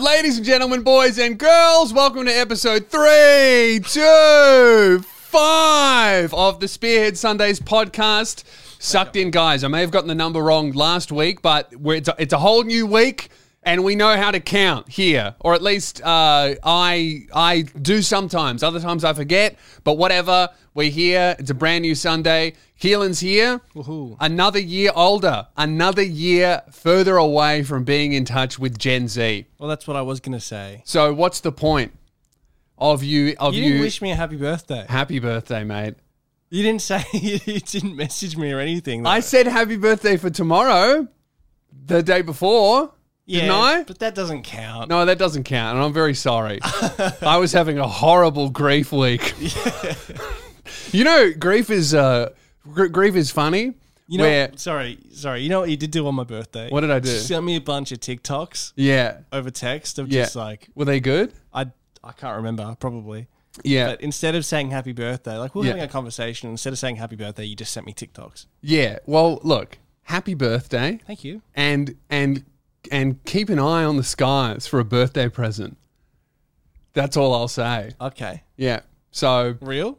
Ladies and gentlemen, boys and girls, welcome to episode three, two, five of the Spearhead Sundays podcast. Sucked in, guys. I may have gotten the number wrong last week, but we're, it's, a, it's a whole new week, and we know how to count here, or at least uh, I I do sometimes. Other times I forget, but whatever. We're here. It's a brand new Sunday. Keelan's here. Another year older. Another year further away from being in touch with Gen Z. Well, that's what I was going to say. So what's the point of you of You you? didn't wish me a happy birthday. happy birthday, mate. You didn't say you didn't message me or anything. I said happy birthday for tomorrow, the day before. Yeah, Didn't I? but that doesn't count. No, that doesn't count, and I'm very sorry. I was having a horrible grief week. you know, grief is uh, gr- grief is funny. you know, where sorry, sorry. You know what you did do on my birthday? What did I do? You sent me a bunch of TikToks yeah, over text of yeah, just like were they good? I I can't remember probably. Yeah, But instead of saying happy birthday, like we we're Yeah. having a conversation, instead of saying happy birthday, you just sent me TikToks. yeah. Well, look, happy birthday. Thank you. and and and keep an eye on the skies for a birthday present. That's all I'll say. Okay. Yeah. So Real?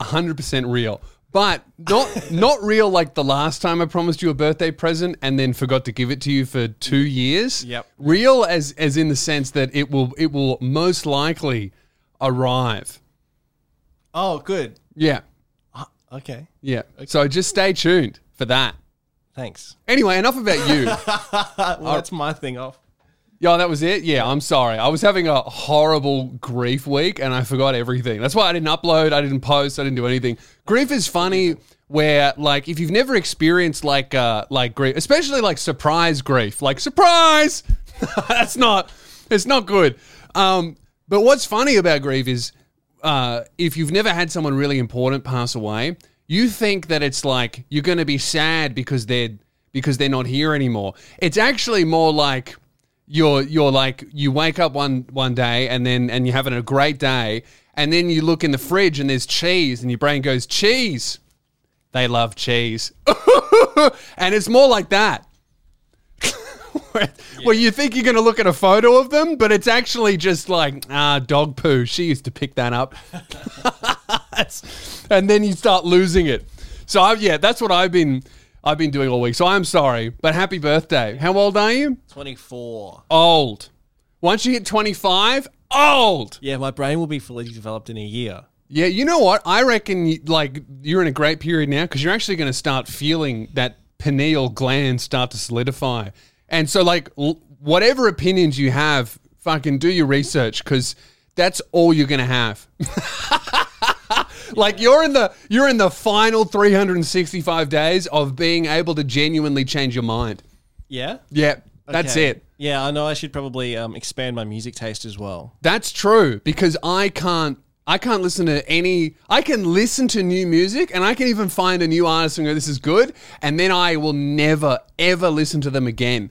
hundred percent real, but not not real like the last time I promised you a birthday present and then forgot to give it to you for two years. Yep. Real as as in the sense that it will it will most likely arrive. Oh, good. Yeah. Uh, okay. Yeah. So just stay tuned for that. Thanks. Anyway, enough about you. well, that's my thing off. Yeah, that was it. Yeah, I'm sorry. I was having a horrible grief week and I forgot everything. That's why I didn't upload, I didn't post, I didn't do anything. Grief is funny where like if you've never experienced like uh like grief, especially like surprise grief, like surprise. That's not it's not good. Um but what's funny about grief is uh if you've never had someone really important pass away, you think that it's like you're going to be sad because they're because they're not here anymore. It's actually more like you're you're like you wake up one one day and then and you're having a great day and then you look in the fridge and there's cheese and your brain goes cheese. They love cheese. And it's more like that where, where you think you're going to look at a photo of them but it's actually just like ah dog poo she used to pick that up and then you start losing it so I've, yeah that's what i've been i've been doing all week so i'm sorry but happy birthday how old are you 24. old. Once you hit 25, old. Yeah, my brain will be fully developed in a year. Yeah, you know what? I reckon like you're in a great period now because you're actually going to start feeling that pineal gland start to solidify. And so like l- whatever opinions you have, fucking do your research because that's all you're going to have. like you're in the you're in the final 365 days of being able to genuinely change your mind. Yeah? Yeah, that's Okay. it. Yeah, I know I should probably um, expand my music taste as well. That's true because I can't I can't listen to any I can listen to new music and I can even find a new artist and go this is good and then I will never ever listen to them again.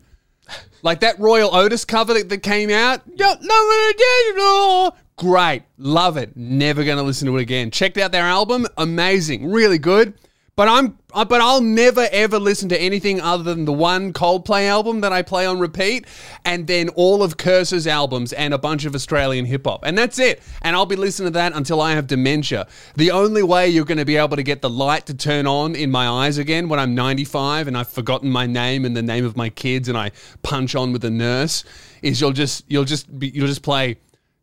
Like that Royel Otis cover that, that came out. Great. Love it. Never going to listen to it again. Checked out their album. Amazing. Really good. But I'm uh, but I'll never ever listen to anything other than the one Coldplay album that I play on repeat and then all of Kerser's albums and a bunch of Australian hip hop. And that's it. And I'll be listening to that until I have dementia. The only way you're going to be able to get the light to turn on in my eyes again when I'm 95 and I've forgotten my name and the name of my kids and I punch on with a nurse is you'll just you'll just be, you'll just play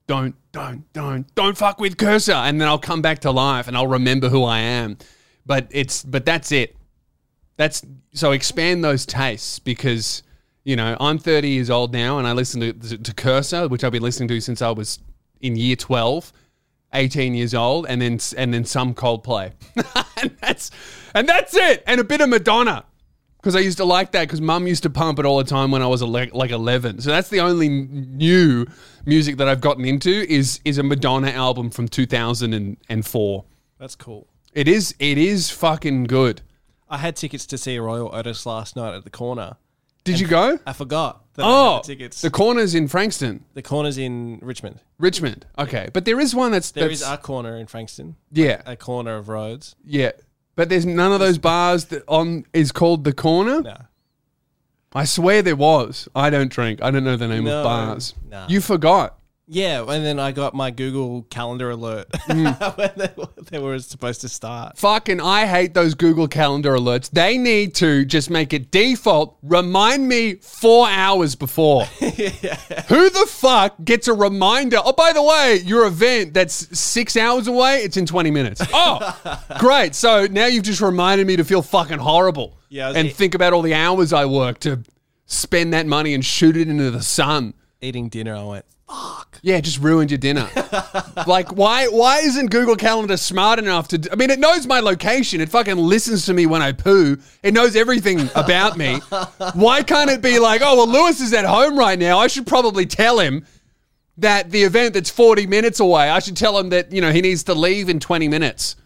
don't don't don't don't fuck with Kerser and then I'll come back to life and I'll remember who I am. But it's but that's it. That's so expand those tastes because you know I'm 30 years old now and I listen to, to Kerser, which I've been listening to since I was in year 12, 18 years old, and then and then some Coldplay, and that's and that's it, and a bit of Madonna because I used to like that because Mum used to pump it all the time when I was ele- like 11. So that's the only new music that I've gotten into is is a Madonna album from 2004. That's cool. It is it is fucking good. I had tickets to see Royel Otis last night at the corner. Did you go? I forgot that I Oh, had the tickets. the corner's in Frankston, The corner's in Richmond. Richmond. Okay, but there is one that's There that's, is a corner in Frankston, yeah a corner of roads. yeah, but there's none of those bars that on is called the corner. No. I swear there was. I don't drink. I don't know the name No, of bars. nah. You forgot. Yeah, and then I got my Google Calendar alert Mm. when they, they were supposed to start. Fucking, I hate those Google Calendar alerts. They need to just make it default. Remind me four hours before. Who the fuck gets a reminder? Oh, by the way, your event that's six hours away, it's in 20 minutes. Oh, great. So now you've just reminded me to feel fucking horrible Yeah, I was- and think about all the hours I work to spend that money and shoot it into the sun. Eating dinner, I went, fuck. Yeah, it just ruined your dinner. like, why? Why isn't Google Calendar smart enough to? d- I mean, it knows my location. It fucking listens to me when I poo. It knows everything about me. Why can't it be like, oh well, Lewis is at home right now. I should probably tell him that the event that's forty minutes away. I should tell him that you know he needs to leave in twenty minutes.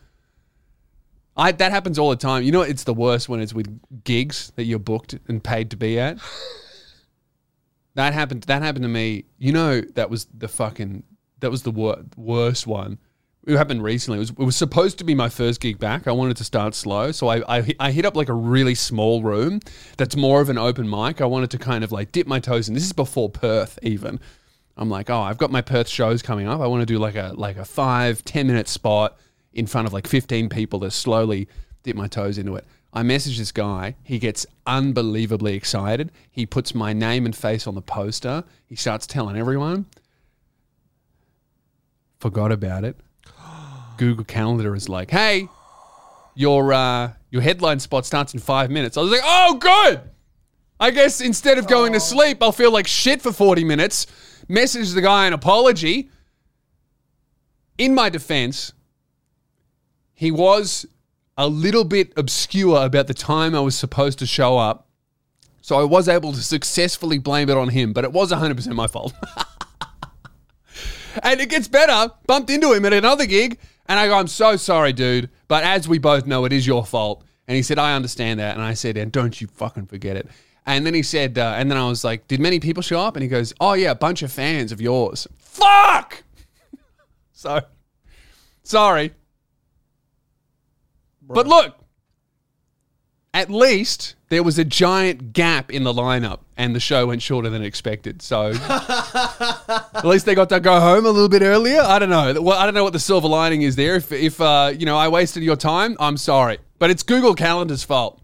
I that happens all the time. You know, it's the worst when it's with gigs that you're booked and paid to be at. That happened. That happened to me. You know, that was the fucking. That was the wor- worst one. It happened recently. It was, it was supposed to be my first gig back. I wanted to start slow, so I, I I hit up like a really small room that's more of an open mic. I wanted to kind of like dip my toes in. This is before Perth even. I'm like, oh, I've got my Perth shows coming up. I want to do like a like a five ten minute spot in front of like 15 people to slowly dip my toes into it. I message this guy. He gets unbelievably excited. He puts my name and face on the poster. He starts telling everyone. Forgot about it. Google Calendar is like, "Hey, your uh, your headline spot starts in five minutes." I was like, "Oh, good." I guess instead of going to sleep, I'll feel like shit for 40 minutes. Message the guy an apology. In my defense, he was a little bit obscure about the time I was supposed to show up. So I was able to successfully blame it on him, but it was 100% my fault. and it gets better. Bumped into him at another gig, and I go, I'm so sorry, dude. But as we both know, it is your fault. And he said, I understand that. And I said, and don't you fucking forget it. And then he said, uh, and then I was like, did many people show up? And he goes, oh, yeah, a bunch of fans of yours. Fuck! so, sorry. But look, at least there was a giant gap in the lineup and the show went shorter than expected. So at least they got to go home a little bit earlier. I don't know. Well, I don't know what the silver lining is there. If, if uh, you know, I wasted your time, I'm sorry. But it's Google Calendar's fault.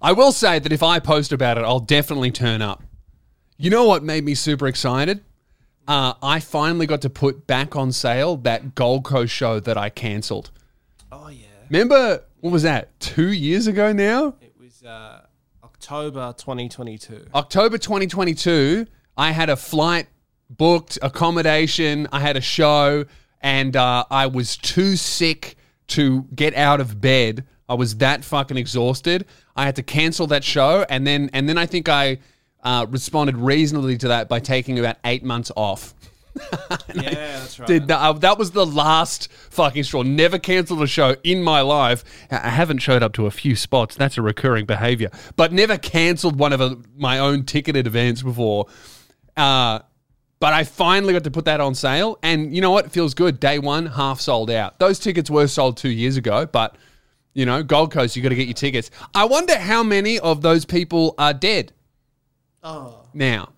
I will say that if I post about it, I'll definitely turn up. You know what made me super excited? Uh, I finally got to put back on sale that Gold Coast show that I cancelled. Oh, yeah. Remember, what was that? Two years ago now? It was uh, October 2022. October 2022, I had a flight booked, accommodation, I had a show, and uh, I was too sick to get out of bed. I was that fucking exhausted. I had to cancel that show, and then and then I think I uh, responded reasonably to that by taking about eight months off. yeah, that's right. Did that, uh, that was the last fucking straw. Never cancelled a show in my life. I haven't showed up to a few spots. That's a recurring behavior. But never cancelled one of a, my own ticketed events before. Uh, but I finally got to put that on sale. And you know what? It feels good. Day one, half sold out. Those tickets were sold two years ago. But, you know, Gold Coast, you got to get your tickets. I wonder how many of those people are dead oh, now.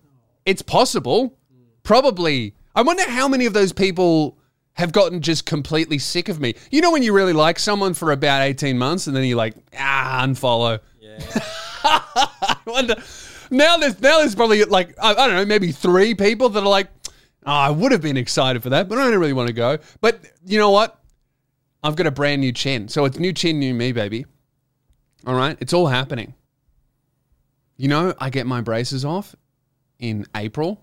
It's possible. Probably. I wonder how many of those people have gotten just completely sick of me. You know when you really like someone for about 18 months and then you're like, ah, unfollow. yeah. I wonder. Now there's now there's probably like I, I don't know, maybe three people that are like, oh, I would have been excited for that, but I don't really want to go. But you know what? I've got a brand new chin. So it's new chin, new me, baby. All right? It's all happening. You know, I get my braces off in April.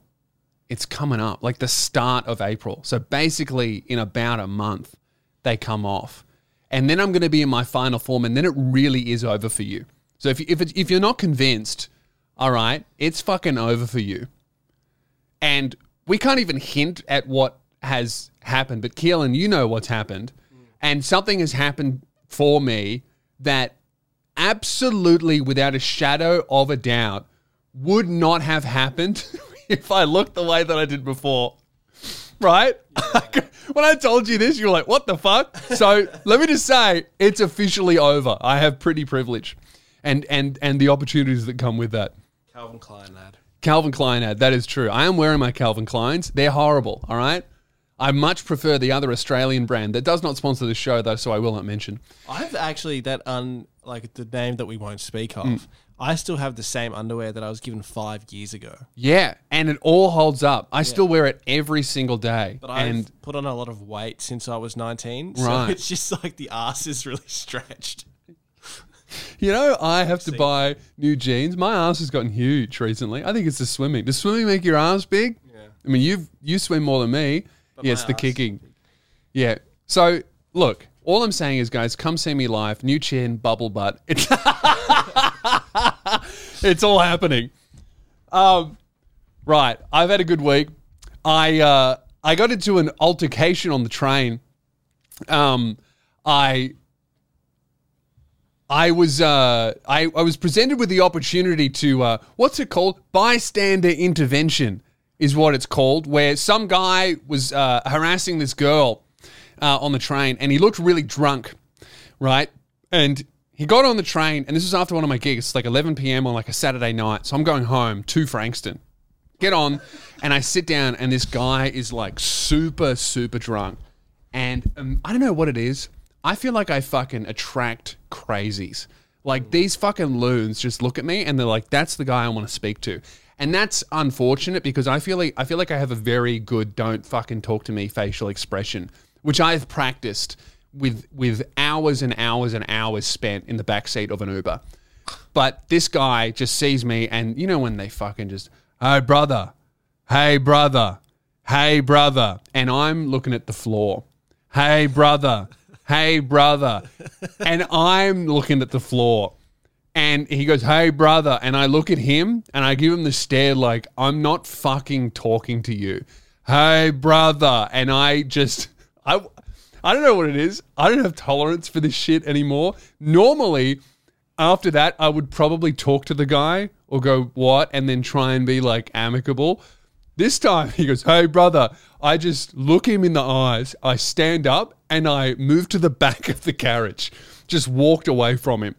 It's coming up, like the start of April. So basically, in about a month, they come off. And then I'm going to be in my final form, and then it really is over for you. So if, you- if, it, if you're not convinced, all right, it's fucking over for you. And we can't even hint at what has happened, but Keelan, you know what's happened. And something has happened for me that absolutely, without a shadow of a doubt, would not have happened if I looked the way that I did before. Right? when I told you this, you were like, what the fuck? So let me just say, it's officially over. I have pretty privilege. and and and the opportunities that come with that. Calvin Klein ad. Calvin Klein ad. That is true. I am wearing my Calvin Kleins. They're horrible. All right. I much prefer the other Australian brand that does not sponsor the show though, so I will not mention. I've actually that un like the name that we won't speak of. Mm. I still have the same underwear that I was given five years ago. Yeah, and it all holds up. I still wear it every single day. But I've and put on a lot of weight since I was 19. So Right. it's just like the ass is really stretched. you know, I have to buy new jeans. My ass has gotten huge recently. I think it's the swimming. Does swimming make your ass big? Yeah. I mean, you you swim more than me. yeah, it's my the ass kicking. Yeah. So look, all I'm saying is, guys, come see me live. New chin, bubble butt. It's it's all happening. Um, right. I've had a good week. I uh, I got into an altercation on the train. Um, I I was uh, I, I was presented with the opportunity to uh, what's it called? Bystander intervention is what it's called, where some guy was uh, harassing this girl uh, on the train, and he looked really drunk, right? And he got on the train, and this was after one of my gigs. It's like 11 p.m. on like a Saturday night, so I'm going home to Frankston. Get on, and I sit down, and this guy is like super super drunk, and um, I don't know what it is. I feel like I fucking attract crazies. Like these fucking loons just look at me and they're like, "That's the guy I want to speak to," and that's unfortunate because I feel like I feel like I have a very good "don't fucking talk to me" facial expression, which I've practiced with with hours and hours and hours spent in the backseat of an Uber. But this guy just sees me, and you know when they fucking just, "Hey brother, hey brother, hey brother," and I'm looking at the floor. Hey brother, hey brother, and I'm looking at the floor. And he goes, "Hey brother," and I look at him and I give him the stare like I'm not fucking talking to you. Hey brother, and I just I I don't know what it is. I don't have tolerance for this shit anymore. Normally, after that, I would probably talk to the guy or go what, and then try and be like amicable. This time he goes, Hey, brother. I just look him in the eyes. I stand up and I move to the back of the carriage, just walked away from him.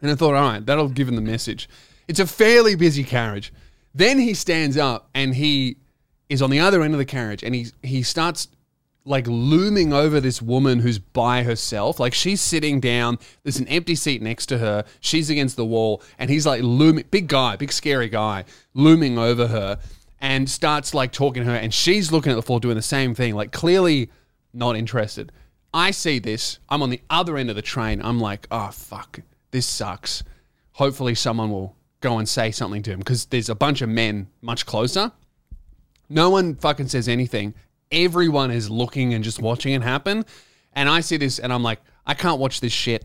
And I thought, all right, that'll give him the message. It's a fairly busy carriage. Then he stands up and he is on the other end of the carriage and he, he starts like looming over this woman who's by herself. Like she's sitting down, there's an empty seat next to her, she's against the wall, and he's like looming, big guy, big scary guy, looming over her and starts like talking to her, and she's looking at the floor doing the same thing, like clearly not interested. I see this, I'm on the other end of the train, I'm like, oh fuck, this sucks. Hopefully someone will go and say something to him because there's a bunch of men much closer. No one fucking says anything. Everyone is looking and just watching it happen. And I see this and I'm like, I can't watch this shit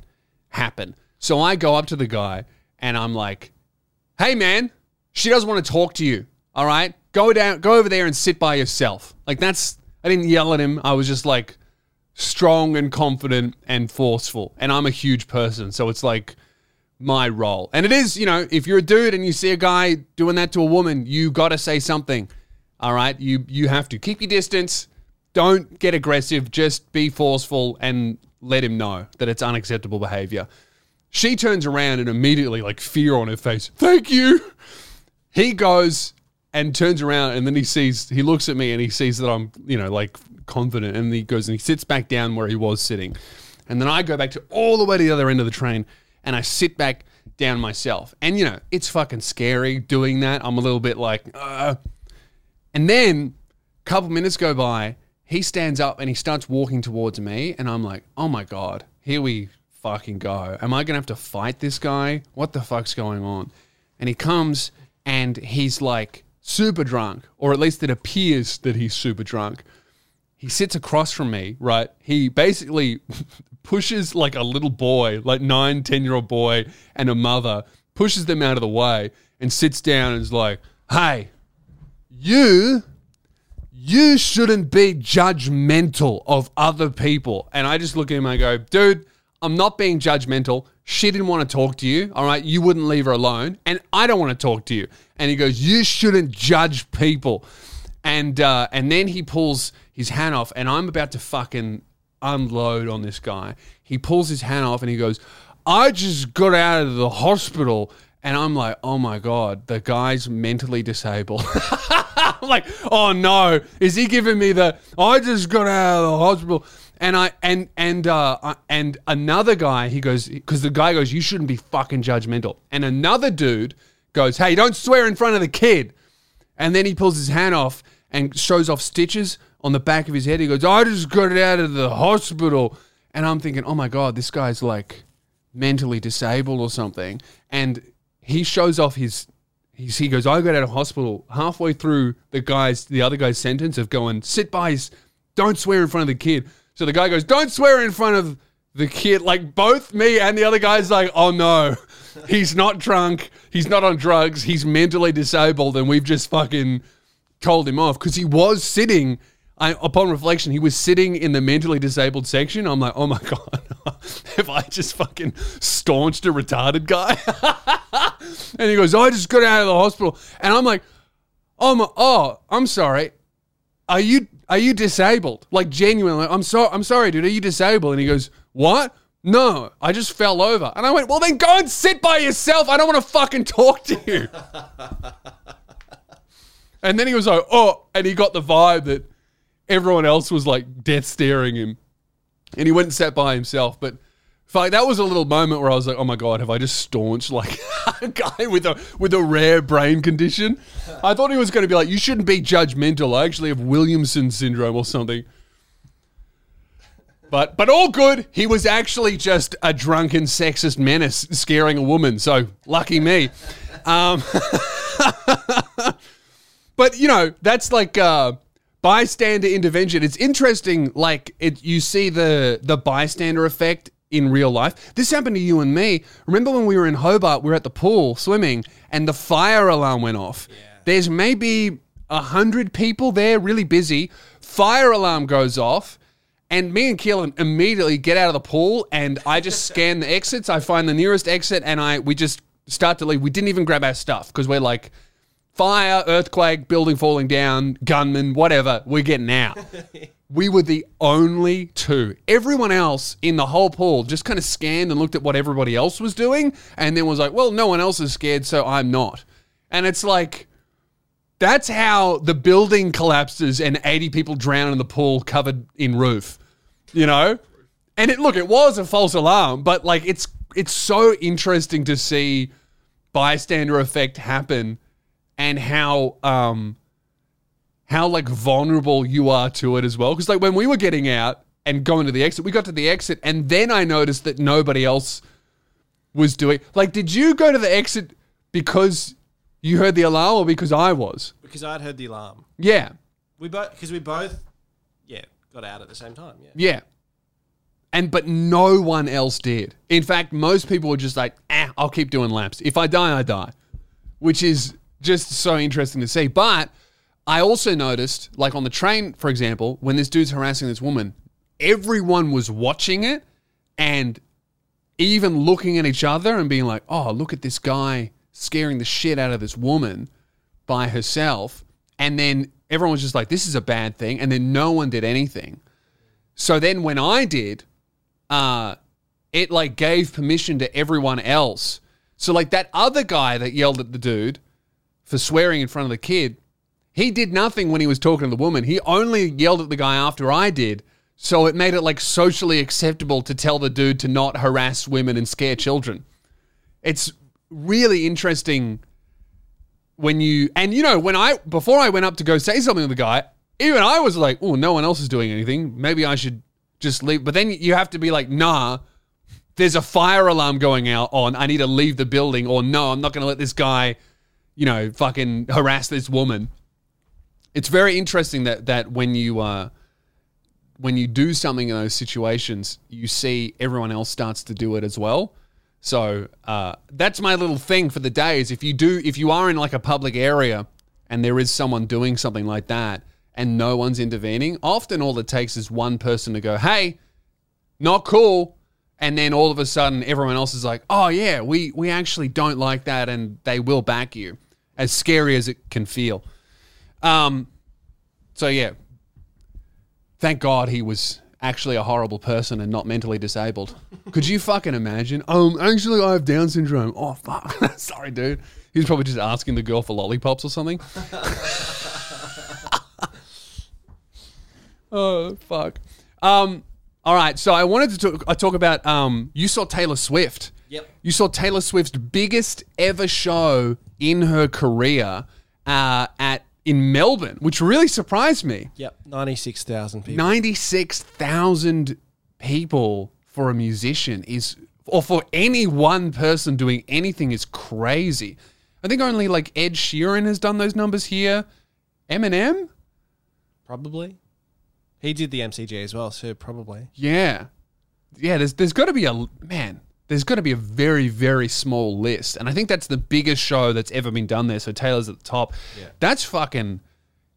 happen. So I go up to the guy and I'm like, hey man, she doesn't want to talk to you. All right. Go down, go over there and sit by yourself. Like that's, I didn't yell at him. I was just like strong and confident and forceful. And I'm a huge person. So it's like, my role. And it is, you know, if you're a dude and you see a guy doing that to a woman, you got to say something. All right? You you have to keep your distance. Don't get aggressive, just be forceful and let him know that it's unacceptable behavior. She turns around and immediately like fear on her face. "Thank you." He goes and turns around and then he sees he looks at me and he sees that I'm, you know, like confident and he goes and he sits back down where he was sitting. And then I go back to all the way to the other end of the train and I sit back down myself. And you know, it's fucking scary doing that. I'm a little bit like, uh. And then a couple minutes go by. He stands up and he starts walking towards me, and I'm like, oh my god, here we fucking go. Am I gonna have to fight this guy? What the fuck's going on? And he comes and he's like super drunk, or at least it appears that he's super drunk he sits across from me, right? He basically pushes like a little boy, like nine, 10 year old boy and a mother, pushes them out of the way and sits down and is like, hey, you, you shouldn't be judgmental of other people. And I just look at him and I go, dude, I'm not being judgmental. She didn't want to talk to you. All right. You wouldn't leave her alone. And I don't want to talk to you. And he goes, you shouldn't judge people and uh, and then he pulls his hand off, and I'm about to fucking unload on this guy. He pulls his hand off, and he goes, I just got out of the hospital. And I'm like, oh my God, the guy's mentally disabled. I'm like, oh no, is he giving me the, I just got out of the hospital. And I and and uh and another guy he goes because the guy goes you shouldn't be fucking judgmental. And another dude goes hey don't swear in front of the kid. And then he pulls his hand off and shows off stitches on the back of his head. He goes I just got it out of the hospital. And I'm thinking oh my god this guy's like mentally disabled or something. And he shows off his he goes I got out of hospital halfway through the guy's the other guy's sentence of going sit by his don't swear in front of the kid. So the guy goes don't swear in front of the kid. Like both me and the other guy's like oh no. He's not drunk. He's not on drugs. He's mentally disabled. And we've just fucking told him off because he was sitting I, upon reflection, he was sitting in the mentally disabled section. I'm like, oh my god, have I just fucking staunched a retarded guy? and he goes, oh, I just got out of the hospital, and I'm like, oh my, oh, I'm sorry. Are you are you disabled? Like genuinely, I'm sorry, I'm sorry, dude. Are you disabled? And he goes, what? No, I just fell over. And I went, well, then go and sit by yourself. I don't want to fucking talk to you. And then he was like, oh, and he got the vibe that everyone else was like death staring him. And he went and sat by himself. But fuck, that was a little moment where I was like, oh my God, have I just staunched like a guy with a with a rare brain condition? I thought he was going to be like, you shouldn't be judgmental. I actually have Williamson syndrome or something. But but all good. He was actually just a drunken sexist menace scaring a woman. So lucky me. Um, but you know that's like uh, bystander intervention. It's interesting. Like it, you see the the bystander effect in real life. This happened to you and me. Remember when we were in Hobart? We were at the pool swimming, and the fire alarm went off. There's maybe a hundred people there, really busy. Fire alarm goes off. And me and Keelan immediately get out of the pool, and I just scan the exits. I find the nearest exit, and I we just start to leave. We didn't even grab our stuff because we're like, fire, earthquake, building falling down, gunman, whatever. We're getting out. we were the only two. Everyone else in the whole pool just kind of scanned and looked at what everybody else was doing, and then was like, "Well, no one else is scared, so I'm not." And it's like. That's how the building collapses and 80 people drown in the pool covered in roof you know and it look it was a false alarm but like it's it's so interesting to see bystander effect happen and how um how like vulnerable you are to it as well because like when we were getting out and going to the exit we got to the exit and then i noticed that nobody else was doing like did you go to the exit because you heard the alarm or because i was because I'd heard the alarm. yeah We both because we both yeah got out at the same time. Yeah. Yeah. And but no one else did. In fact, most people were just like, "Ah, I'll keep doing laps. If I die, I die," which is just so interesting to see. But I also noticed, like on the train, for example, when this dude's harassing this woman, everyone was watching it and even looking at each other and being like, "Oh, look at this guy scaring the shit out of this woman by herself." And then everyone was just like, "This is a bad thing," and then no one did anything. So then when I did, uh, it like gave permission to everyone else. So like that other guy that yelled at the dude for swearing in front of the kid, he did nothing when he was talking to the woman. He only yelled at the guy after I did. So it made it like socially acceptable to tell the dude to not harass women and scare children. It's really interesting when you and you know when I before I went up to go say something to the guy, even I was like, "Oh, no one else is doing anything. Maybe I should just leave." But then you have to be like, "Nah, there's a fire alarm going out on. I need to leave the building." Or, "No, I'm not going to let this guy, you know, fucking harass this woman." It's very interesting that that when you uh when you do something in those situations, you see everyone else starts to do it as well. So uh, that's my little thing for the day. Is if you do, if you are in like a public area and there is someone doing something like that and no one's intervening, often all it takes is one person to go, "Hey, not cool," and then all of a sudden everyone else is like, "Oh yeah, we we actually don't like that," and they will back you, as scary as it can feel. Um, so yeah, thank God he was actually a horrible person and not mentally disabled. Could you fucking imagine? Um, actually, I have Down syndrome. Oh fuck, sorry, dude. He's probably just asking the girl for lollipops or something. oh fuck. Um. All right. So I wanted to talk, I talk about. Um. You saw Taylor Swift. Yep. You saw Taylor Swift's biggest ever show in her career uh, at in Melbourne, which really surprised me. Yep. 96,000 people. 96,000 people for a musician is, or for any one person doing anything is crazy. I think only like Ed Sheeran has done those numbers here. Eminem? Probably. He did the MCG as well, so probably. Yeah. Yeah, there's, there's got to be a, man, there's got to be a very, very small list. And I think that's the biggest show that's ever been done there. So Taylor's at the top. Yeah. That's fucking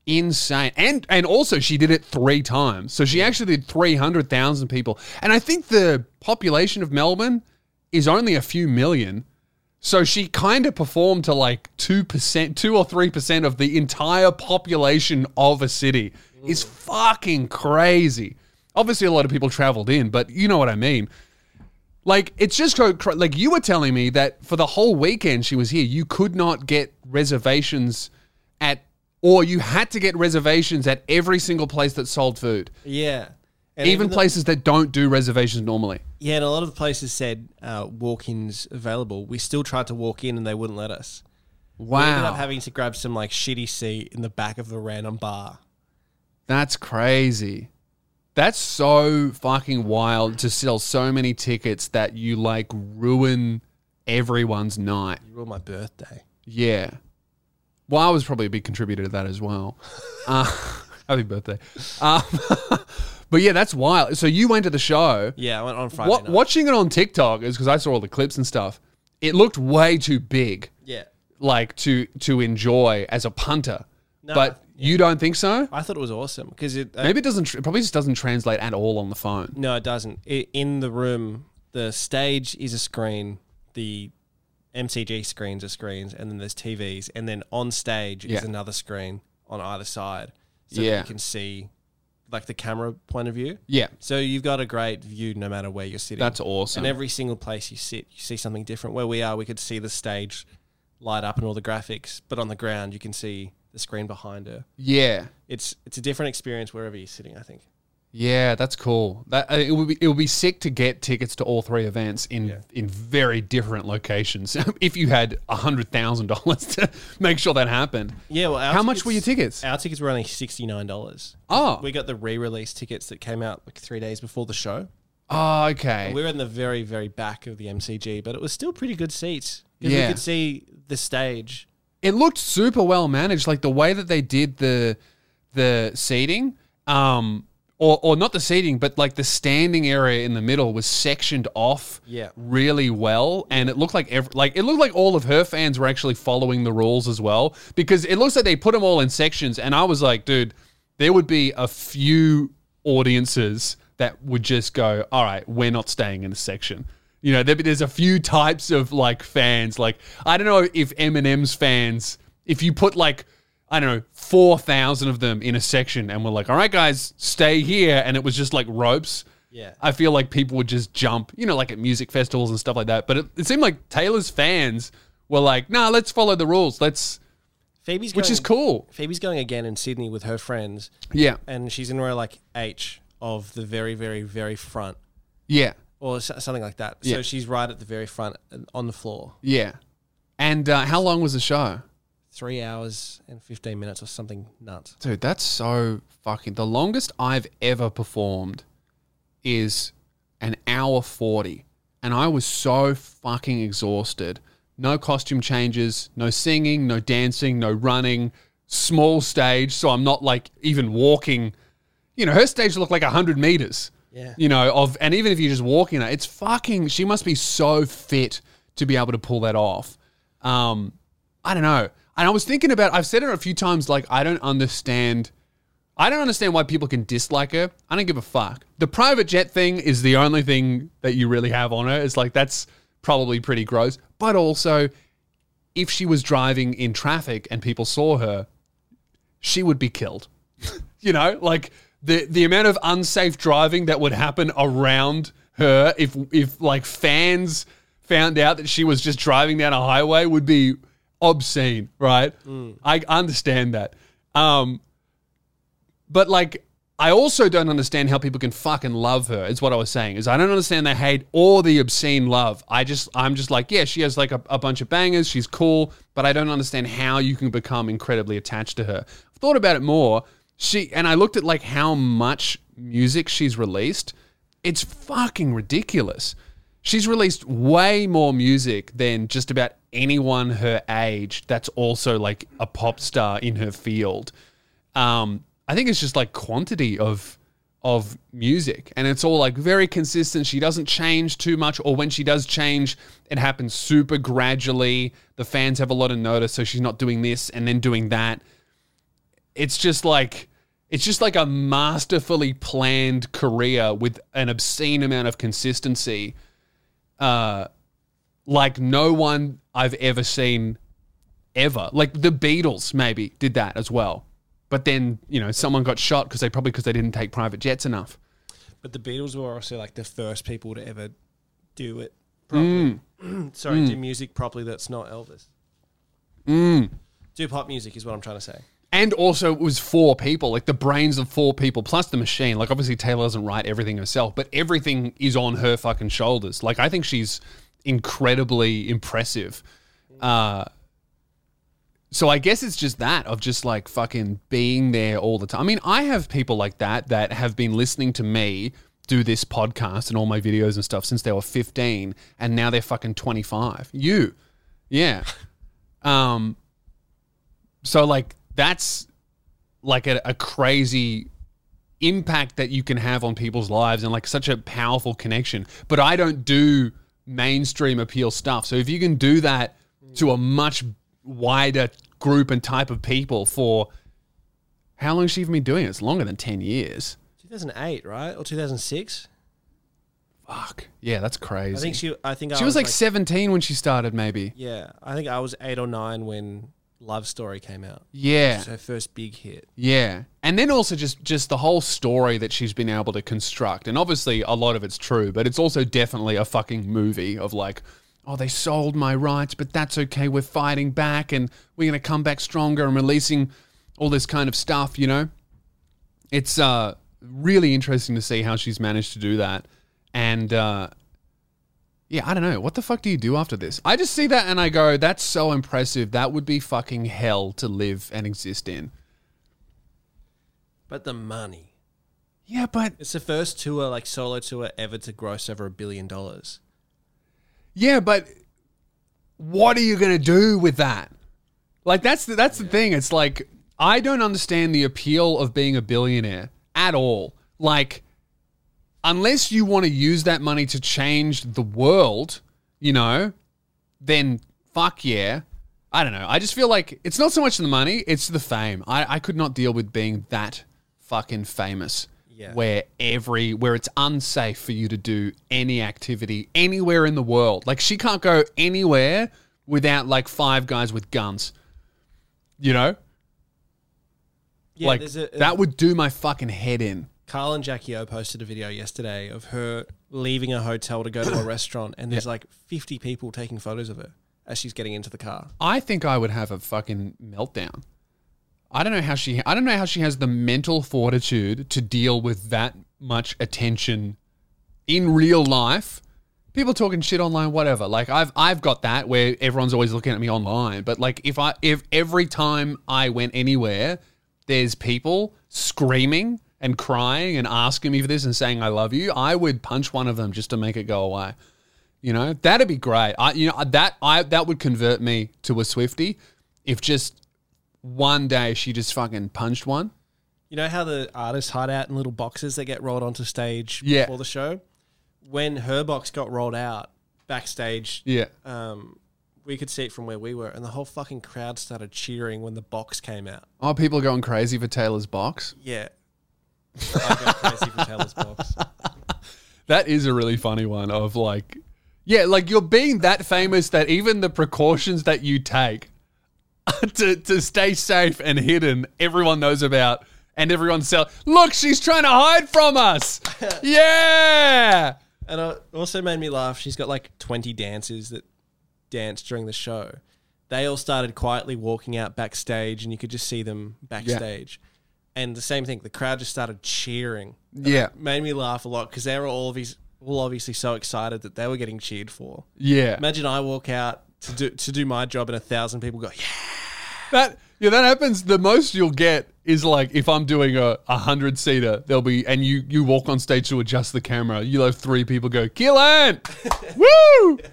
insane. And and also she did it three times. So she actually did 300,000 people. And I think the population of Melbourne is only a few million. So she kind of performed to like 2%, 2 or 3% of the entire population of a city. Is fucking crazy. Obviously a lot of people traveled in, but you know what I mean. Like it's just like you were telling me that for the whole weekend she was here, you could not get reservations at, or you had to get reservations at every single place that sold food, Yeah. And even though- places that don't do reservations normally. Yeah, and a lot of places said uh, walk-ins available. We still tried to walk in and they wouldn't let us. Wow! We ended up having to grab some like shitty seat in the back of a random bar. that's crazy. That's so fucking wild to sell so many tickets that you like ruin everyone's night. You ruined my birthday. Yeah. Well, I was probably a big contributor to that as well. Uh, happy birthday. Um, but yeah, that's wild. So you went to the show. Yeah, I went on Friday What, night. watching it on TikTok is because I saw all the clips and stuff. It looked way too big, Yeah. like to to enjoy as a punter. No, but you don't think so? I thought it was awesome because it. Uh, Maybe it doesn't. It probably just doesn't translate at all on the phone. no, it doesn't. I in the room, the stage is a screen. The MCG screens are screens, and then there's TVs, and then on stage Yeah. is another screen on either side, so Yeah. that you can see like the camera point of view. Yeah, So you've got a great view no matter where you're sitting. that's awesome. And every single place you sit, you see something different. Where we are, we could see the stage light up and all the graphics, but on the ground, you can see the screen behind her. yeah, It's it's a different experience wherever you're sitting. I think. yeah, that's cool. That uh, it would be it would be sick to get tickets to all three events in Yeah. in very different locations. if you had a hundred thousand dollars to make sure that happened. Yeah. Well, our How much were your tickets? Our tickets were only sixty nine dollars. Oh, We got the re-release tickets that came out like three days before the show. oh, okay. We were in the very very back of the MCG, but it was still pretty good seats because Yeah. we could see the stage. It looked super well managed like the way that they did the the seating um or, or not the seating but like the standing area in the middle was sectioned off Yeah. really well and it looked like every, like it looked like all of her fans were actually following the rules as well because it looks like they put them all in sections and I was like dude there would be a few audiences that would just go all right we're not staying in a section you know, there, there's a few types of like fans. Like, I don't know if Eminem's fans, if you put like, I don't know, 4,000 of them in a section and we're like, all right, guys, stay here. And it was just like ropes. Yeah. I feel like people would just jump, you know, like at music festivals and stuff like that. But it, it seemed like Taylor's fans were like, nah, let's follow the rules. Let's, Phoebe's which going, is cool. Phoebe's going again in Sydney with her friends, Yeah. and she's in row like H of the very very very front. Yeah. Or something like that. Yeah. So she's right at the very front uh, on the floor. Yeah. And uh, how long was the show? Three hours and 15 minutes or something nuts. Dude, that's so fucking. The longest I've ever performed is an hour 40. And I was so fucking exhausted. No costume changes, no singing, no dancing, no running, small stage. So I'm not like even walking. You know, her stage looked like 100 meters. Yeah. You know, of, and even if you're just walking it, it's fucking, she must be so fit to be able to pull that off. Um, I don't know. And I was thinking about, I've said it a few times, like, I don't understand. I don't understand why people can dislike her. I don't give a fuck. The private jet thing is the only thing that you really have on her. It's like, that's probably pretty gross. But also, if she was driving in traffic and people saw her, she would be killed. you know, like the the amount of unsafe driving that would happen around her if if like fans found out that she was just driving down a highway would be obscene, right? I understand that. Um but like I also don't understand how people can fucking love her. Is what I was saying. Is I don't understand the hate or the obscene love. I just I'm just like yeah, she has like a, a bunch of bangers. She's cool, but I don't understand how you can become incredibly attached to her. I've thought about it more. She and I looked at like how much music she's released. It's fucking ridiculous. She's released way more music than just about anyone her age that's also like a pop star in her field. Um, I think it's just like quantity of of music and it's all like very consistent. She doesn't change too much or when she does change, it happens super gradually. The fans have a lot of notice so she's not doing this and then doing that. It's just like it's just like a masterfully planned career with an obscene amount of consistency. Uh like no one I've ever seen ever. Like the Beatles maybe did that as well. But then, you know, someone got shot because they probably because they didn't take private jets enough. But the Beatles were also like the first people to ever do it properly. Mm. Sorry, do mm. music properly that's not Elvis. Mm. Do pop music is what I'm trying to say. And also it was four people, like the brains of four people plus the machine. Like obviously Taylor doesn't write everything herself, but everything is on her fucking shoulders. Like I think she's incredibly impressive. Uh so I guess it's just that of just like fucking being there all the time. I mean, I have people like that that have been listening to me do this podcast and all my videos and stuff since they were 15 and now they're fucking 25. You. Yeah. Um so like that's like a, a crazy impact that you can have on people's lives and like such a powerful connection. But I don't do mainstream appeal stuff. So if you can do that to a much wider group and type of people for how long has she even been doing it? It's longer than 10 years. 2008, right? Or 2006? Fuck. Yeah, that's crazy. I think she I think I she was like 17 when she started, maybe. Yeah, I think I was 8 or 9 when Love Story came out. Yeah. It's her first big hit. Yeah. And then also just just the whole story that she's been able to construct. And obviously a lot of it's true, but it's also definitely a fucking movie of like, oh, they sold my rights, but that's okay. We're fighting back and we're going to come back stronger and releasing all this kind of stuff, you know? It's uh really interesting to see how she's managed to do that. And uh yeah, I don't know. What the fuck do you do after this? I just see that and I go, that's so impressive. That would be fucking hell to live and exist in. But the money. Yeah, but It's the first tour, like solo tour ever to gross over a billion dollars. yeah, but what are you going to do with that? Like that's the, that's the thing. It's like I don't understand the appeal of being a billionaire at all. Like unless you want to use that money to change the world, you know, then fuck yeah. I don't know. I just feel like it's not so much the money, it's the fame. I, I could not deal with being that fucking famous. Yeah. Where every where it's unsafe for you to do any activity anywhere in the world. Like she can't go anywhere without like five guys with guns. You know? Yeah, like a, uh, that would do my fucking head in. Kyle and Jackie O posted a video yesterday of her leaving a hotel to go to a restaurant, and there's like 50 people taking photos of her as she's getting into the car. I think I would have a fucking meltdown. I don't know how she I don't know how she has the mental fortitude to deal with that much attention in real life. People talking shit online whatever. Like I've I've got that where everyone's always looking at me online, but like if I if every time I went anywhere there's people screaming and crying and asking me for this and saying I love you, I would punch one of them just to make it go away. You know, that'd be great. I, you know, that I that would convert me to a Swifty if just one day she just fucking punched one. You know how the artists hide out in little boxes that get rolled onto stage Yeah. before the show? When her box got rolled out backstage, Yeah. um, we could see it from where we were, and the whole fucking crowd started cheering when the box came out. Oh, people are going crazy for Taylor's box. Yeah. I go crazy for Taylor's box. That is a really funny one of like, yeah, like you're being that famous that even the precautions that you take to, to stay safe and hidden, everyone knows about and everyone's sell. Look, she's trying to hide from us. yeah. And it also made me laugh. She's got like 20 dancers that dance during the show. They all started quietly walking out backstage, and you could just see them backstage. And the same thing, the crowd just started cheering. Yeah. Made me laugh a lot because they were all, obvious, all obviously so excited that they were getting cheered for. Yeah. Imagine I walk out to do to do my job, and a thousand people go, "Yeah, That yeah, that happens. The most you'll get is like if I'm doing a, a hundred seater, there'll be and you you walk on stage to adjust the camera, you'll have three people go, Keelan! Woo!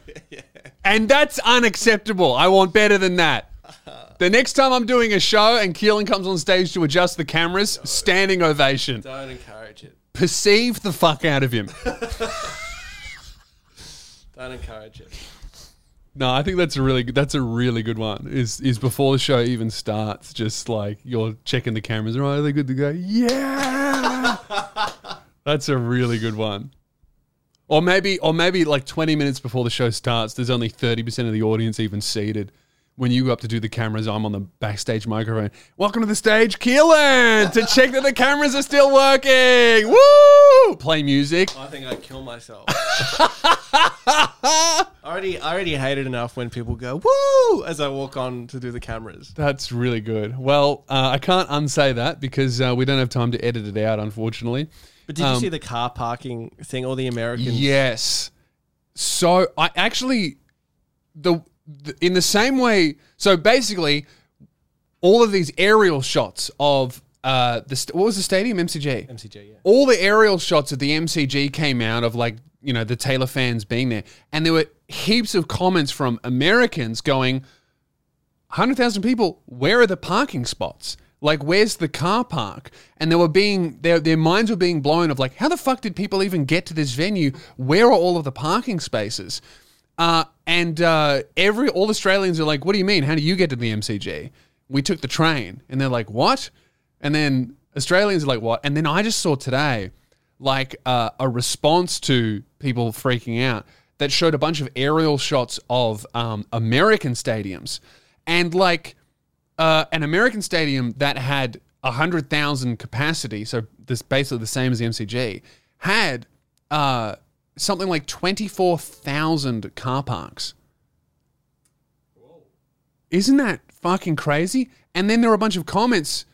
And that's unacceptable. I want better than that. Uh-huh. The next time I'm doing a show and Keelan comes on stage to adjust the cameras, standing ovation. don't encourage it, Perceive the fuck out of him. don't encourage it." No, I think that's a really good, that's a really good one. Is is before the show even starts, just like you're checking the cameras. Right, are they good to go? Yeah, that's a really good one. Or maybe, or maybe like 20 minutes before the show starts, there's only 30% of the audience even seated. When you go up to do the cameras, I'm on the backstage microphone. Welcome to the stage, Keelan, to check that the cameras are still working. Woo! Play music. I think I'd kill myself. I already, I already hate it enough when people go "woo" as I walk on to do the cameras. That's really good. Well, uh, I can't unsay that because uh, we don't have time to edit it out, unfortunately. But did you see the car parking thing? All the Americans. Yes. So I actually the in the same way. So basically, all of these aerial shots of uh the st- what was the stadium MCG. MCG, yeah. All the aerial shots of the MCG came out of like you know the Taylor fans being there, and there were heaps of comments from Americans going, hundred thousand people. Where are the parking spots? Like, where's the car park? And they were being their their minds were being blown of like, how the fuck did people even get to this venue? Where are all of the parking spaces? Uh, and uh, every all Australians are like, what do you mean? How do you get to the MCG? We took the train, and they're like, what? And then Australians are like, what? And then I just saw today, like uh, a response to people freaking out that showed a bunch of aerial shots of um, American stadiums, and like uh, an American stadium that had hundred thousand capacity, so this basically the same as the MCG, had uh, something like twenty four thousand car parks. Isn't that fucking crazy? And then there were a bunch of comments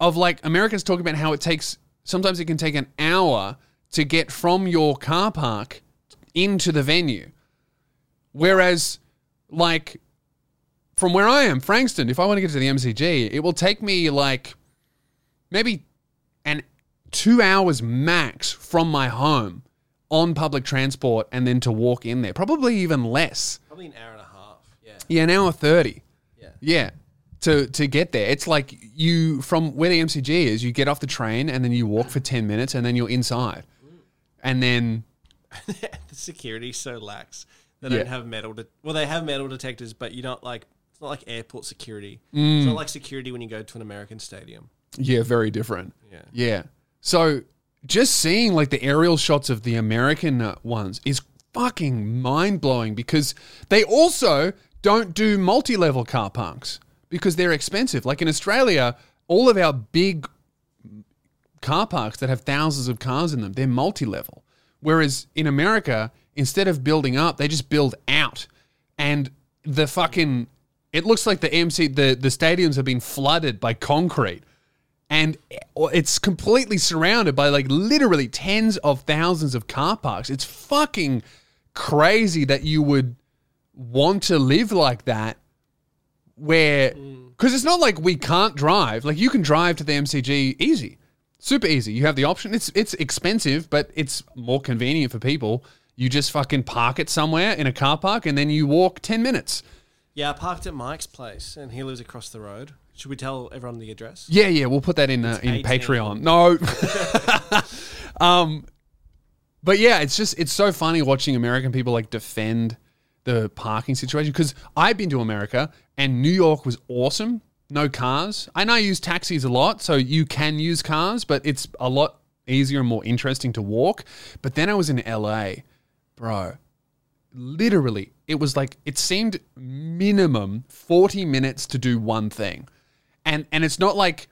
of like Americans talking about how it takes sometimes it can take an hour to get from your car park into the venue. Whereas like from where I am, Frankston, if I want to get to the MCG, it will take me like maybe an two hours max from my home on public transport and then to walk in there. Probably even less. Probably an hour and a half. Yeah. Yeah, an hour 30. Yeah. Yeah. To, to get there. It's like you, from where the MCG is, you get off the train and then you walk for 10 minutes and then you're inside. And then, the security's so lax. They Yeah. don't have metal. De- well, they have metal detectors, but you don't like it's not like airport security. Mm. It's not like security when you go to an American stadium. yeah, very different. Yeah. Yeah. So just seeing like the aerial shots of the American uh, ones is fucking mind blowing because they also don't do multi level car parks because they're expensive. Like in Australia, all of our big car parks that have thousands of cars in them, they're multi level. Whereas in America, instead of building up, they just build out. And the fucking, it looks like the MC, the, the stadiums have been flooded by concrete and it's completely surrounded by like literally tens of thousands of car parks. It's fucking crazy that you would want to live like that where mm. because it's not like we can't drive. Like you can drive to the mcg easy super easy. You have the option. It's it's expensive but it's more convenient for people. You just fucking park it somewhere in a car park and then you walk 10 minutes. Yeah, I parked at Mike's place, and he lives across the road. Should we tell everyone the address? Yeah, yeah, we'll put that in uh, in 18. Patreon. No, um, but yeah, it's just it's so funny watching American people like defend the parking situation because I've been to America and New York was awesome. No cars. I know I use taxis a lot, so you can use cars, but it's a lot easier and more interesting to walk. But then I was in LA, bro literally it was like it seemed minimum 40 minutes to do one thing and and it's not like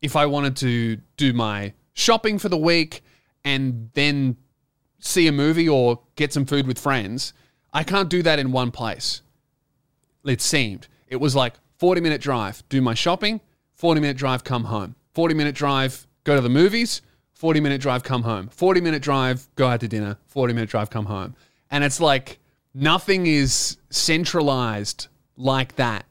if I wanted to do my shopping for the week and then see a movie or get some food with friends, I can't do that in one place. It seemed. It was like 40 minute drive, do my shopping, 40 minute drive, come home. 40 minute drive, go to the movies, 40 minute drive, come home. 40 minute drive, go out to dinner, 40 minute drive, come home. And it's like nothing is centralized like that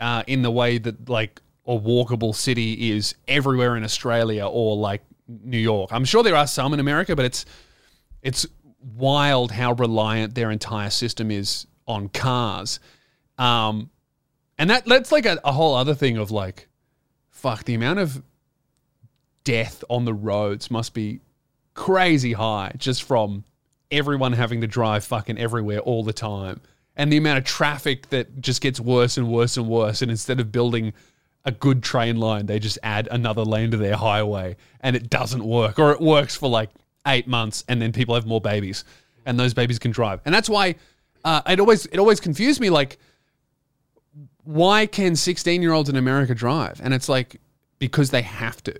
uh, in the way that like a walkable city is everywhere in Australia or like New York. I'm sure there are some in America, but it's it's wild how reliant their entire system is on cars. Um, and that that's like a, a whole other thing of like, fuck, the amount of death on the roads must be crazy high just from everyone having to drive fucking everywhere all the time. And the amount of traffic that just gets worse and worse and worse. And instead of building a good train line, they just add another lane to their highway and it doesn't work. Or it works for like eight months and then people have more babies and those babies can drive. And that's why uh, it always it always confused me like why can 16 year olds in America drive? And it's like because they have to.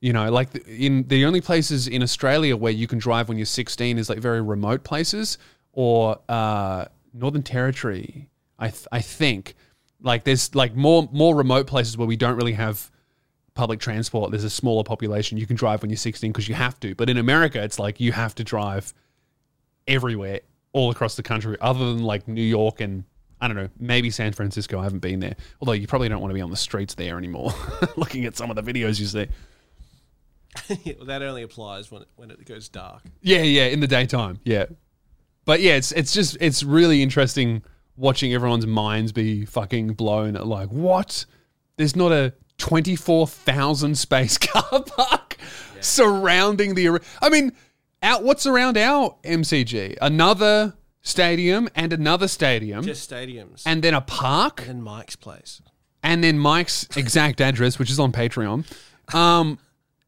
You know, like in the only places in Australia where you can drive when you're 16 is like very remote places or uh, Northern Territory. I th- I think like there's like more more remote places where we don't really have public transport. There's a smaller population. You can drive when you're 16 because you have to. But in America, it's like you have to drive everywhere, all across the country, other than like New York and I don't know, maybe San Francisco. I haven't been there. Although you probably don't want to be on the streets there anymore. Looking at some of the videos you see. Well, that only applies when it, when it goes dark. Yeah, yeah, in the daytime. Yeah. But yeah, it's it's just it's really interesting watching everyone's minds be fucking blown at like, what? There's not a 24,000 space car park surrounding the I mean, out what's around our MCG? Another stadium and another stadium Just stadiums. and then a park and Mike's place. and then Mike's exact address which is on Patreon. Um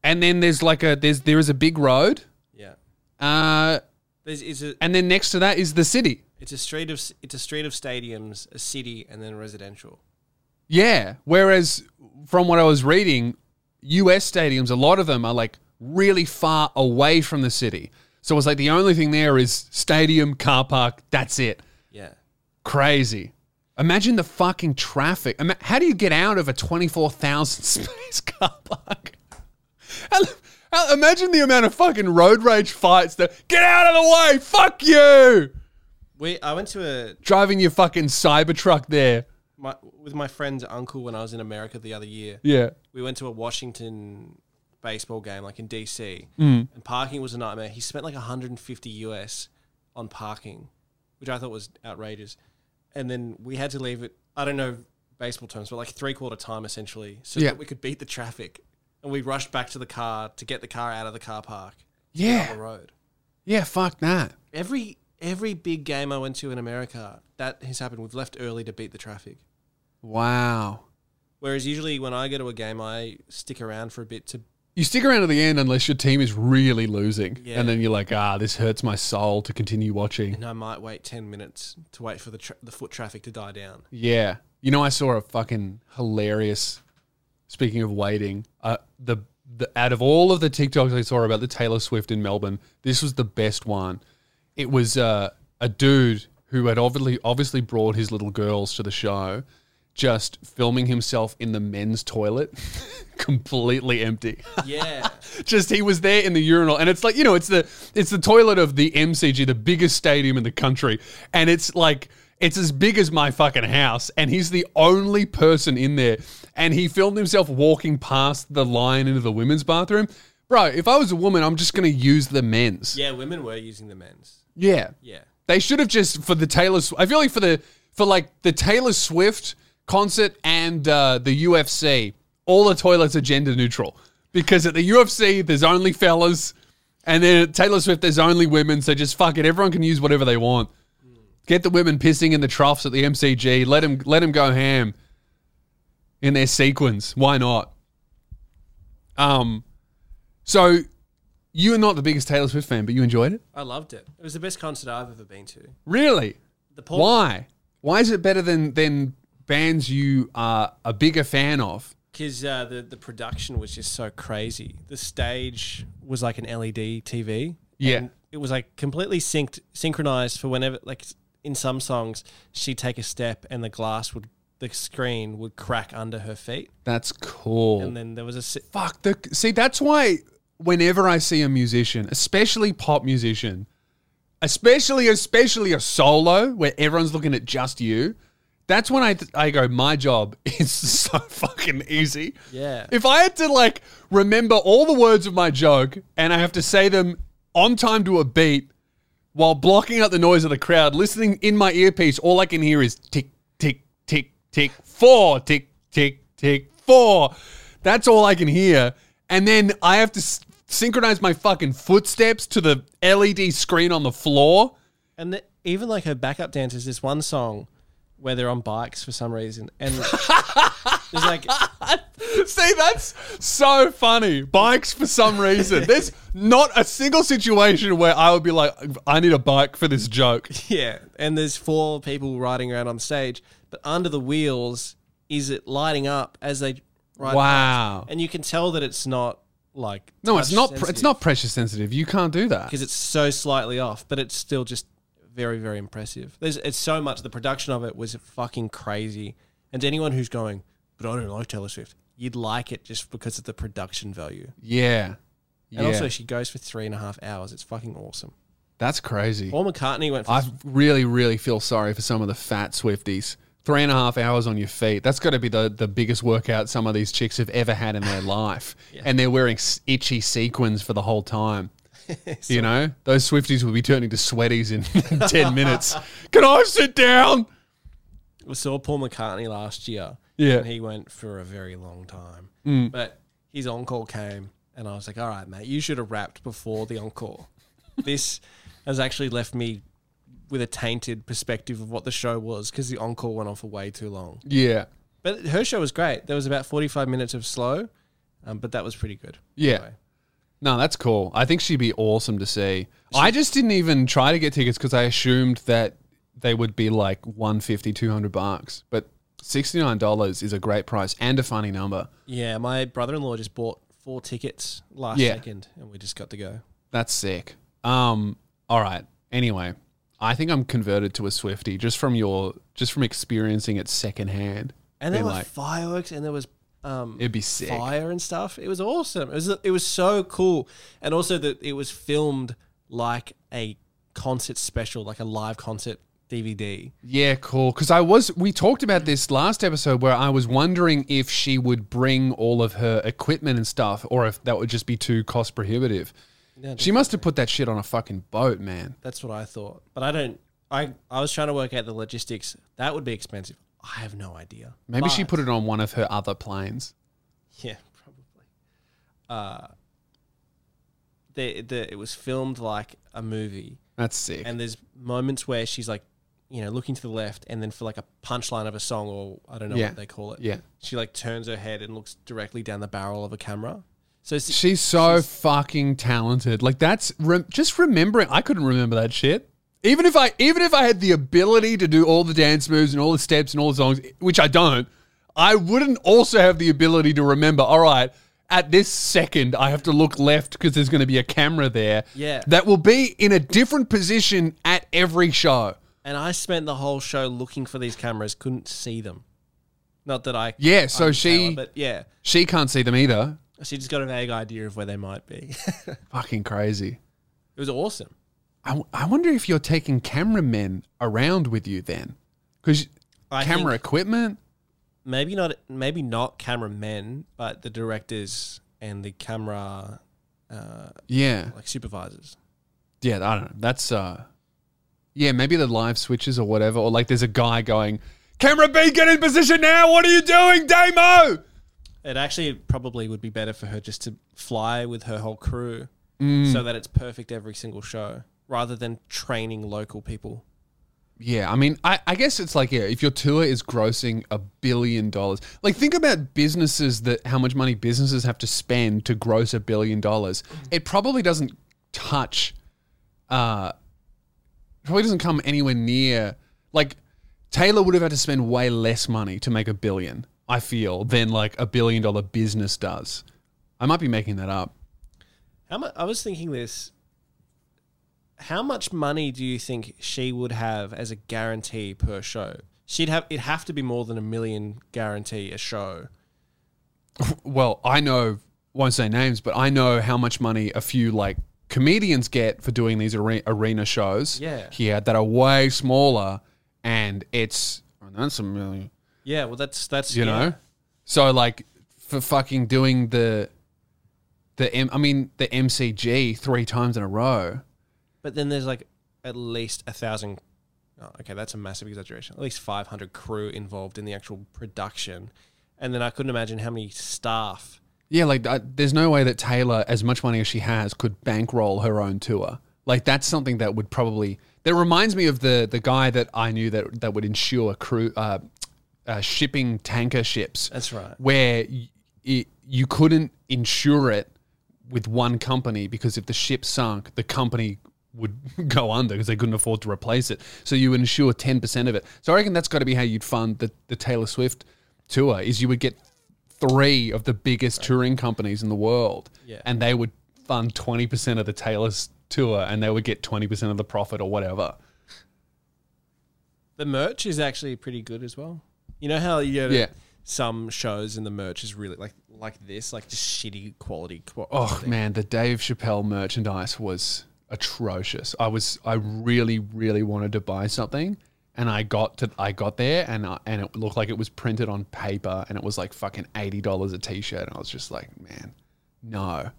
and then there's like a there's there is a big road Yeah. uh There's is a and then next to that is the city. It's a street of it's a street of stadiums, a city, and then residential. Yeah. Whereas from what I was reading, US stadiums, a lot of them are like really far away from the city. So it's like the only thing there is stadium, car park, that's it. Yeah. Crazy. Imagine the fucking traffic. How do you get out of a 24,000 space car park? Imagine the amount of fucking road rage fights that get out of the way, fuck you, We I went to a driving your fucking Cybertruck there. my, with my friend's uncle when I was in America the other year. Yeah. We went to a Washington baseball game, like in DC, Mm. and parking was a nightmare. He spent like 150 US on parking, which I thought was outrageous. And then we had to leave it. I don't know baseball terms, but like three quarter time essentially, so Yeah. that we could beat the traffic. And we rushed back to the car to get the car out of the car park, Yeah. the road. Yeah, fuck that. Every every big game I went to in America, that has happened. We've left early to beat the traffic. Wow. Whereas usually when I go to a game, I stick around for a bit to You stick around to the end unless your team is really losing. Yeah. And then you're like, ah, this hurts my soul to continue watching. and I might wait 10 minutes to wait for the tra- the foot traffic to die down. Yeah. You know, I saw a fucking hilarious, speaking of waiting, uh, the, the out of all of the TikToks I saw about the Taylor Swift in Melbourne, this was the best one. It was uh, a dude who had obviously obviously brought his little girls to the show, just filming himself in the men's toilet, completely empty. Yeah. just he was there in the urinal and it's like you know it's the it's the toilet of the MCG the biggest stadium in the country and it's like it's as big as my fucking house and he's the only person in there and he filmed himself walking past the line into the women's bathroom bro if I was a woman I'm just going to use the men's yeah, women were using the men's. Yeah Yeah. they should have just for the Taylor. Sw- I feel like for the for like the Taylor Swift concert and uh, the UFC, all the toilets are gender neutral because at the UFC there's only fellas, and then at Taylor Swift there's only women. So just fuck it, everyone can use whatever they want. Get the women pissing in the troughs at the MCG. Let them let them go ham in their sequins. Why not? Um, so you are not the biggest Taylor Swift fan, but you enjoyed it. I loved it. It was the best concert I've ever been to. Really? The Paul, Why? Why is it better than than bands you are a bigger fan of? because uh, the the production was just so crazy. The stage was like an LED TV. Yeah. and it was like completely synced, synchronized for whenever, like in some songs, she'd take a step and the glass would, the screen would crack under her feet, That's cool. and then there was a si- Fuck the see. That's why whenever I see a musician, especially pop musician, especially especially a solo where everyone's looking at just you, that's when I I go. My job is so fucking easy. Yeah. If I had to like remember all the words of my joke and I have to say them on time to a beat while blocking out the noise of the crowd, listening in my earpiece, all I can hear is tick, tick, tick, tick, four, tick, tick, tick, four. That's all I can hear. And then I have to synchronize my fucking footsteps to the LED screen on the floor. And the, even like her backup dancers, this one song where they're on bikes for some reason, and there's like See, that's so funny. Bikes for some reason. There's not a single situation where I would be like, I need a bike for this joke. yeah, and there's four people riding around on stage, but under the wheels is it lighting up as they ride? Wow. and you can tell that it's not like No, it's not. Pr- it's not pressure sensitive. You can't do that. because it's so slightly off, but it's still just very very impressive. There's it's so much. The production of it was fucking crazy, and to anyone who's going, but I don't like Taylor Swift, you'd like it just because of the production value. Yeah. And yeah. also, she goes for three and a half hours. It's fucking awesome. that's crazy. Paul McCartney went for I really, really feel sorry for some of the fat Swifties. Three and a half hours on your feet. That's got to be the, the biggest workout some of these chicks have ever had in their life. And they're wearing itchy sequins for the whole time. you know, those Swifties will be turning to sweaties in 10 minutes. Can I sit down? we saw Paul McCartney last year. Yeah. And he went for a very long time. Mm. But his encore came, and I was like, all right, mate, you should have wrapped before the encore. this has actually left me with a tainted perspective of what the show was because the encore went on for way too long. Yeah. But her show was great. There was about 45 minutes of slow, um, but that was pretty good. Yeah. Anyway. No, that's cool. I think she'd be awesome to see. I just didn't even try to get tickets because I assumed that they would be like 150, 200 bucks. But $69 is a great price and a funny number. Yeah, my brother in law just bought four tickets last Yeah. second, and we just got to go. That's sick. Um, all right. Anyway, I think I'm converted to a Swifty just from your just from experiencing it secondhand. And there were like, fireworks, and there was um, It'd be sick. fire and stuff. It was awesome. It was it was so cool, and also that it was filmed like a concert special, like a live concert DVD. Yeah, cool. Because I was, we talked about this last episode where I was wondering if she would bring all of her equipment and stuff, or if that would just be too cost prohibitive. She must have put that shit on a fucking boat, man. That's what I thought, but I don't. I I was trying to work out the logistics. That would be expensive. I have no idea. Maybe she put it on one of her other planes. Yeah, probably. Uh, the the it was filmed like a movie, That's sick. and there's moments where she's like, you know, looking to the left, and then for like a punchline of a song, or I don't know Yeah. what they call it. yeah. She like turns her head and looks directly down the barrel of a camera. So it's- She's so fucking talented. Like that's rem- just remembering. I couldn't remember that shit. Even if I, even if I had the ability to do all the dance moves and all the steps and all the songs, which I don't, I wouldn't also have the ability to remember. All right, at this second, I have to look left because there's going to be a camera there. Yeah. that will be in a different position at every show. and I spent the whole show looking for these cameras, couldn't see them. Not that I Yeah, so she- but yeah, She can't see them either. She just got a vague idea of where they might be. it Fucking crazy. It was awesome. I, I wonder if you're taking cameramen around with you then, because I camera think- equipment. maybe not maybe not cameramen, but the directors and the camera uh, Yeah, like supervisors. yeah. I don't know. That's uh, yeah. Maybe the live switches or whatever, or like there's a guy going, "Camera B, get in position now. What are you doing, Damo?" It actually probably would be better for her just to fly with her whole crew Mm. so that it's perfect every single show rather than training local people. Yeah, I mean, I, I guess it's like yeah, if your tour is grossing a billion dollars, like think about businesses that how much money businesses have to spend to gross a billion dollars. It probably doesn't touch, uh, probably doesn't come anywhere near. Like Taylor would have had to spend way less money to make a billion. I feel, than like a billion dollar business does. I might be making that up. How much? I was thinking this. How much money do you think she would have as a guarantee per show? She'd have. It'd have to be more than a million guarantee a show. Well, I know, won't say names, but I know how much money a few like comedians get for doing these are- arena shows. Yeah. here that are way smaller, and it's oh, that's a million. Yeah, well, that's that's you yeah. know so like for fucking doing the the M- i mean the mcg three times in a row But then there's like at least a thousand. Oh, okay, that's a massive exaggeration. At least five hundred crew involved in the actual production, and then I couldn't imagine how many staff. yeah like uh, there's no way that taylor as much money as she has could bankroll her own tour like that's something that would probably that reminds me of the the guy that i knew that that would insure crew uh, uh shipping tanker ships That's right. where y- y- you couldn't insure it with one company because if the ship sunk, the company would go under because they couldn't afford to replace it. So you would insure 10% of it. So I reckon that's got to be how you'd fund the, the Taylor Swift tour is you would get three of the biggest touring companies in the world Yeah. and they would fund 20% of the Taylor's tour and they would get 20% of the profit or whatever. The merch is actually pretty good as well. You know how you get Yeah. some shows and the merch is really like like this, like just shitty quality. Qu- Oh quality. man, the Dave Chappelle merchandise was atrocious. I was I really really wanted to buy something and I got to I got there and I, and it looked like it was printed on paper and it was like fucking $80 a t-shirt and I was just like, man, no.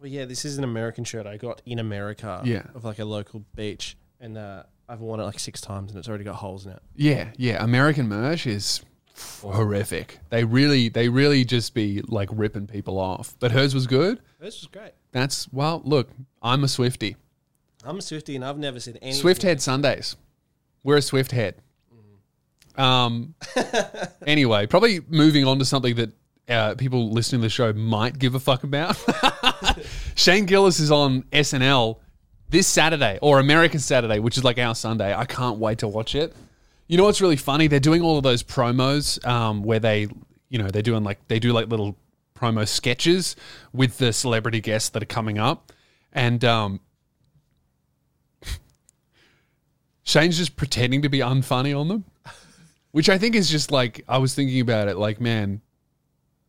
Well, yeah, this is an American shirt I got in America. Yeah. of like a local beach, and uh, I've worn it like six times, and it's already got holes in it. Yeah, yeah, American merch is horrific. They really they really just be like ripping people off. But hers was good. This was great. That's well, look, I'm a Swifty. I'm a Swifty, and I've never seen any Swift Head Sundays. We're a Swift Head. Um. anyway, probably moving on to something that uh, people listening to the show might give a fuck about. Shane Gillis is on SNL this Saturday or American Saturday, which is like our Sunday. I can't wait to watch it. You know what's really funny? They're doing all of those promos um, where they, you know, they're doing like they do like little promo sketches with the celebrity guests that are coming up, and um, Shane's just pretending to be unfunny on them, which I think is just like I was thinking about it. Like, man,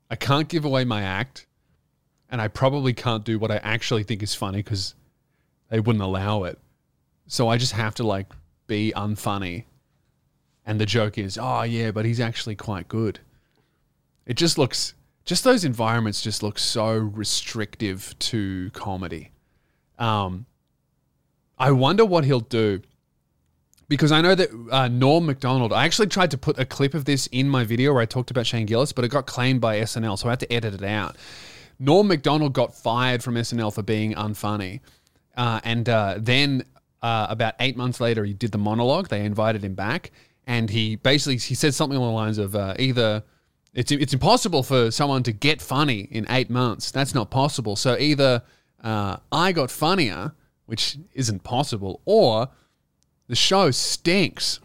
I can't give away my act, and I probably can't do what I actually think is funny because they wouldn't allow it. So I just have to like be unfunny, and the joke is, oh yeah, but he's actually quite good. It just looks, just those environments just look so restrictive to comedy. Um, I wonder what he'll do because I know that uh, Norm Macdonald. I actually tried to put a clip of this in my video where I talked about Shane Gillis, but it got claimed by SNL, so I had to edit it out. Norm Macdonald got fired from SNL for being unfunny, uh, and uh, then uh, about eight months later, he did the monologue. They invited him back, and he basically he said something along the lines of uh, either. It's, it's impossible for someone to get funny in eight months. That's not possible. So either uh, I got funnier, which isn't possible, or the show stinks.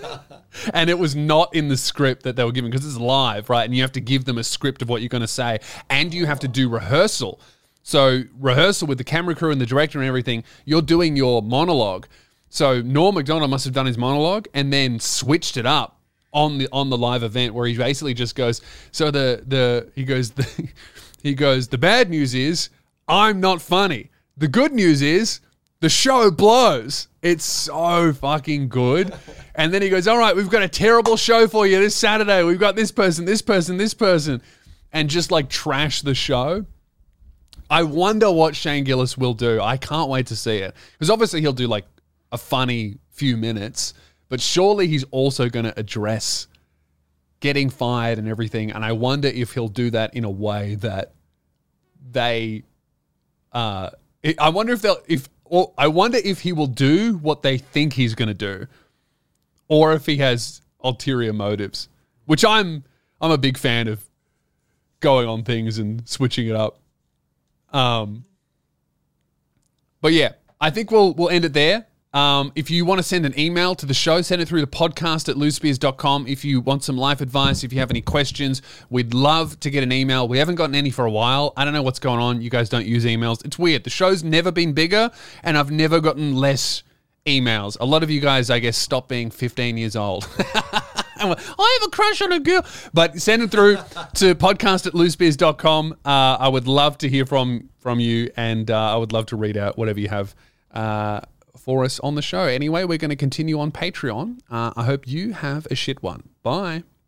and it was not in the script that they were given because it's live, right? And you have to give them a script of what you're going to say, and you have to do rehearsal. So, rehearsal with the camera crew and the director and everything, you're doing your monologue. So, Norm Macdonald must have done his monologue and then switched it up on the on the live event where he basically just goes so the the he goes the, he goes the bad news is I'm not funny. The good news is the show blows. It's so fucking good. And then he goes, All right, we've got a terrible show for you this Saturday. We've got this person, this person, this person. And just like trash the show. I wonder what Shane Gillis will do. I can't wait to see it. Because obviously he'll do like a funny few minutes, but surely he's also going to address getting fired and everything. And I wonder if he'll do that in a way that they uh, I wonder if they'll if or I wonder if he will do what they think he's going to do, or if he has ulterior motives. Which I'm I'm a big fan of going on things and switching it up. Um, but yeah, I think we'll we'll end it there. Um, if you want to send an email to the show, send it through the podcast at lewspears.com. If you want some life advice, if you have any questions, we'd love to get an email. We haven't gotten any for a while. I don't know what's going on. You guys don't use emails. It's weird. The show's never been bigger, and I've never gotten less emails. A lot of you guys, I guess, stop being 15 years old. I have a crush on a girl. But send it through to podcast at lewspears.com. Uh, I would love to hear from, from you, and uh, I would love to read out whatever you have uh, for us on the show. Anyway, we're going to continue on Patreon. Uh, I hope you have a shit one. Bye.